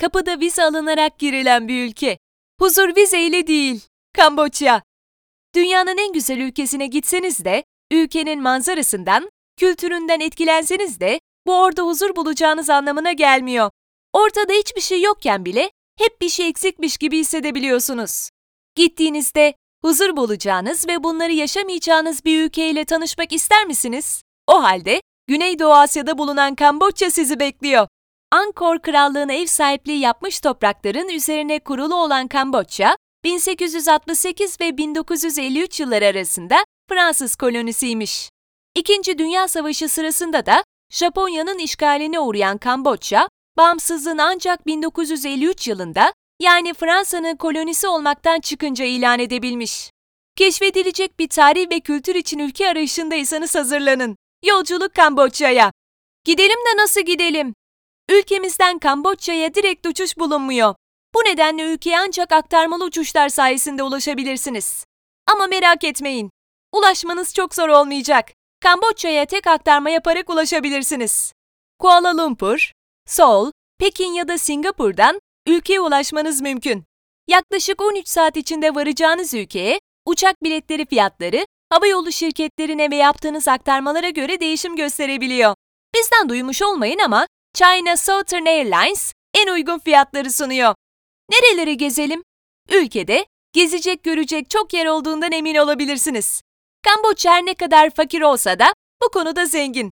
kapıda vize alınarak girilen bir ülke. Huzur vizeyle değil, Kamboçya. Dünyanın en güzel ülkesine gitseniz de, ülkenin manzarasından, kültüründen etkilenseniz de bu orada huzur bulacağınız anlamına gelmiyor. Ortada hiçbir şey yokken bile hep bir şey eksikmiş gibi hissedebiliyorsunuz. Gittiğinizde huzur bulacağınız ve bunları yaşamayacağınız bir ülkeyle tanışmak ister misiniz? O halde Güneydoğu Asya'da bulunan Kamboçya sizi bekliyor. Angkor Krallığı'na ev sahipliği yapmış toprakların üzerine kurulu olan Kamboçya, 1868 ve 1953 yılları arasında Fransız kolonisiymiş. İkinci Dünya Savaşı sırasında da Japonya'nın işgaline uğrayan Kamboçya, bağımsızlığını ancak 1953 yılında yani Fransa'nın kolonisi olmaktan çıkınca ilan edebilmiş. Keşfedilecek bir tarih ve kültür için ülke arayışındaysanız hazırlanın. Yolculuk Kamboçya'ya. Gidelim de nasıl gidelim? Ülkemizden Kamboçya'ya direkt uçuş bulunmuyor. Bu nedenle ülkeye ancak aktarmalı uçuşlar sayesinde ulaşabilirsiniz. Ama merak etmeyin. Ulaşmanız çok zor olmayacak. Kamboçya'ya tek aktarma yaparak ulaşabilirsiniz. Kuala Lumpur, Seoul, Pekin ya da Singapur'dan ülkeye ulaşmanız mümkün. Yaklaşık 13 saat içinde varacağınız ülkeye uçak biletleri fiyatları havayolu şirketlerine ve yaptığınız aktarmalara göre değişim gösterebiliyor. Bizden duymuş olmayın ama China Southern Airlines en uygun fiyatları sunuyor. Nereleri gezelim? Ülkede gezecek görecek çok yer olduğundan emin olabilirsiniz. Kamboçya her ne kadar fakir olsa da bu konuda zengin.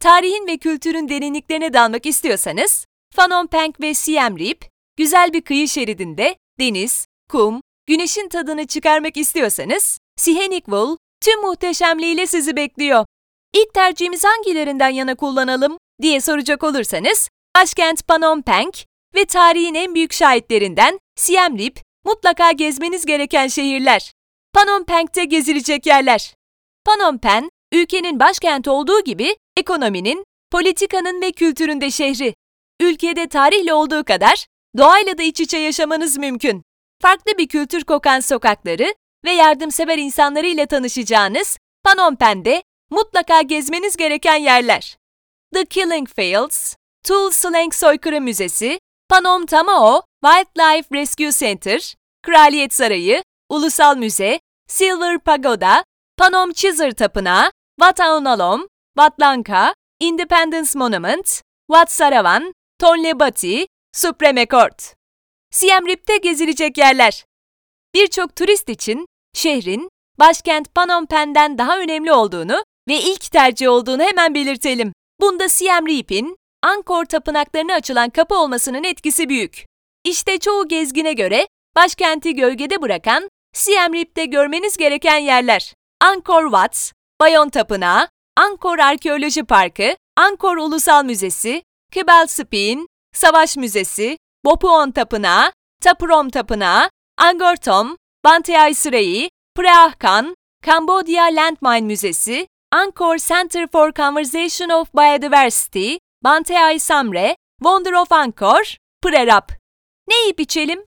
Tarihin ve kültürün derinliklerine dalmak istiyorsanız, Phnom Penh ve Siem Reap, güzel bir kıyı şeridinde deniz, kum, güneşin tadını çıkarmak istiyorsanız, Sihanouk Vul tüm muhteşemliğiyle sizi bekliyor. İlk tercihimiz hangilerinden yana kullanalım diye soracak olursanız, başkent Phnom Penh ve tarihin en büyük şahitlerinden Siem Reap mutlaka gezmeniz gereken şehirler. Phnom Penh'te gezilecek yerler. Phnom Penh, ülkenin başkenti olduğu gibi ekonominin, politikanın ve kültüründe şehri. Ülkede tarihle olduğu kadar doğayla da iç içe yaşamanız mümkün. Farklı bir kültür kokan sokakları ve yardımsever insanlarıyla tanışacağınız Phnom Penh'de mutlaka gezmeniz gereken yerler. The Killing Fields, Tuol Sleng Soykırım Müzesi, Phnom Tamao Wildlife Rescue Center, Kraliyet Sarayı, Ulusal Müze, Silver Pagoda, Phnom Chizar Tapınağı, Wat Aonalom, Wat Lanka, Independence Monument, Wat Saravan, Tonle Bati, Supreme Court. Siem Reap'te gezilecek yerler. Birçok turist için şehrin başkent Phnom Penh'den daha önemli olduğunu ve ilk tercih olduğunu hemen belirtelim. Bunda Siem Reap'in Angkor tapınaklarına açılan kapı olmasının etkisi büyük. İşte çoğu gezgine göre başkenti gölgede bırakan Siem Reap'te görmeniz gereken yerler. Angkor Wat, Bayon Tapınağı, Angkor Arkeoloji Parkı, Angkor Ulusal Müzesi, Kibel Spin, Savaş Müzesi, Bopuon Tapınağı, Tapurom Tapınağı, Angkor Thom, Banteay Sırayı, Preahkan, Cambodia Landmine Müzesi, Angkor Center for Conservation of Biodiversity, Banteay Samre, Wonder of Angkor, Prerap. Ne yiyip içelim?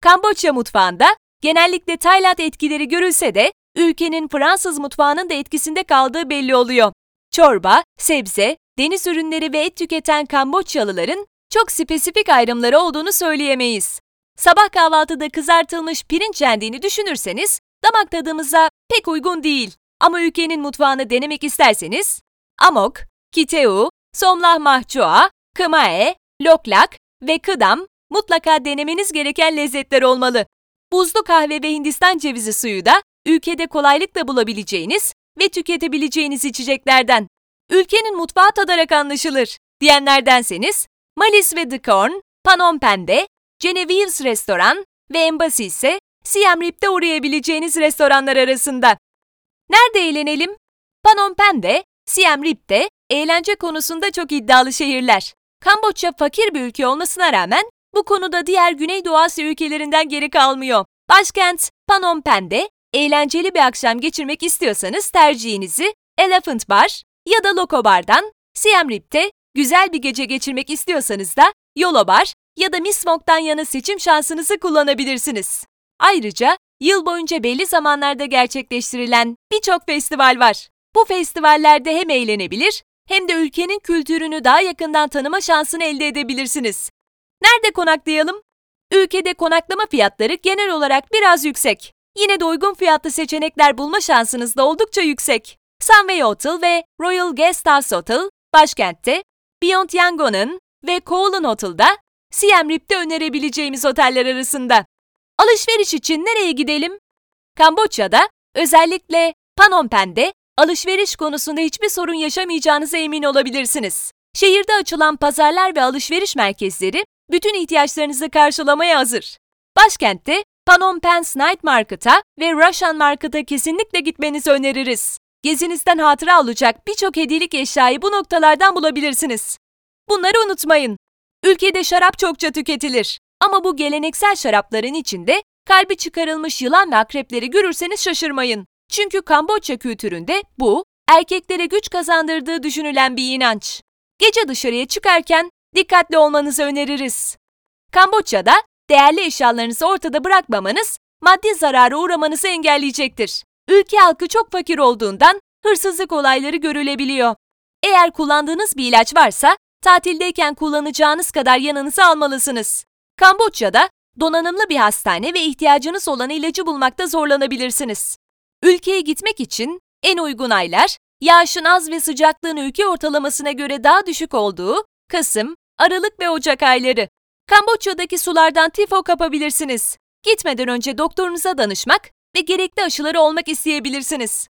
Kamboçya mutfağında genellikle Tayland etkileri görülse de ülkenin Fransız mutfağının da etkisinde kaldığı belli oluyor. Çorba, sebze, deniz ürünleri ve et tüketen Kamboçyalıların çok spesifik ayrımları olduğunu söyleyemeyiz. Sabah kahvaltıda kızartılmış pirinç yendiğini düşünürseniz damak tadımıza pek uygun değil. Ama ülkenin mutfağını denemek isterseniz amok, kiteu, somlah mahçoa, kımae, loklak ve kıdam mutlaka denemeniz gereken lezzetler olmalı. Buzlu kahve ve Hindistan cevizi suyu da ülkede kolaylıkla bulabileceğiniz ve tüketebileceğiniz içeceklerden. Ülkenin mutfağı tadarak anlaşılır diyenlerdenseniz Malis ve The Corn, Phnom Penh'de, Genevieve's Restoran ve Embassy ise Siem Reap'te uğrayabileceğiniz restoranlar arasında. Nerede eğlenelim? Phnom Penh'de, Siem Reap'te eğlence konusunda çok iddialı şehirler. Kamboçya fakir bir ülke olmasına rağmen bu konuda diğer Güneydoğu Asya ülkelerinden geri kalmıyor. Başkent Phnom Penh'de eğlenceli bir akşam geçirmek istiyorsanız tercihinizi Elephant Bar ya da Loco Bar'dan, Siem Reap'te güzel bir gece geçirmek istiyorsanız da Yolo Bar ya da Miss Mok'tan yana seçim şansınızı kullanabilirsiniz. Ayrıca yıl boyunca belli zamanlarda gerçekleştirilen birçok festival var. Bu festivallerde hem eğlenebilir hem de ülkenin kültürünü daha yakından tanıma şansını elde edebilirsiniz. Nerede konaklayalım? Ülkede konaklama fiyatları genel olarak biraz yüksek. Yine de uygun fiyatlı seçenekler bulma şansınız da oldukça yüksek. Sunway Hotel ve Royal Guesthouse Hotel başkentte, Beyond Yangon'un ve Kowloon Hotel'da Siem Reap'te önerebileceğimiz oteller arasında. Alışveriş için nereye gidelim? Kamboçya'da, özellikle Phnom Penh'de alışveriş konusunda hiçbir sorun yaşamayacağınıza emin olabilirsiniz. Şehirde açılan pazarlar ve alışveriş merkezleri bütün ihtiyaçlarınızı karşılamaya hazır. Başkentte Phnom Penh Night Market'a ve Russian Market'a kesinlikle gitmenizi öneririz. Gezinizden hatıra olacak birçok hediyelik eşyayı bu noktalardan bulabilirsiniz. Bunları unutmayın. Ülkede şarap çokça tüketilir. Ama bu geleneksel şarapların içinde kalbi çıkarılmış yılan ve akrepleri görürseniz şaşırmayın. Çünkü Kamboçya kültüründe bu, erkeklere güç kazandırdığı düşünülen bir inanç. Gece dışarıya çıkarken dikkatli olmanızı öneririz. Kamboçya'da değerli eşyalarınızı ortada bırakmamanız maddi zarara uğramanızı engelleyecektir. Ülke halkı çok fakir olduğundan hırsızlık olayları görülebiliyor. Eğer kullandığınız bir ilaç varsa tatildeyken kullanacağınız kadar yanınıza almalısınız. Kamboçya'da donanımlı bir hastane ve ihtiyacınız olan ilacı bulmakta zorlanabilirsiniz. Ülkeye gitmek için en uygun aylar, yağışın az ve sıcaklığın ülke ortalamasına göre daha düşük olduğu Kasım, Aralık ve Ocak ayları. Kamboçya'daki sulardan tifo kapabilirsiniz. Gitmeden önce doktorunuza danışmak ve gerekli aşıları olmak isteyebilirsiniz.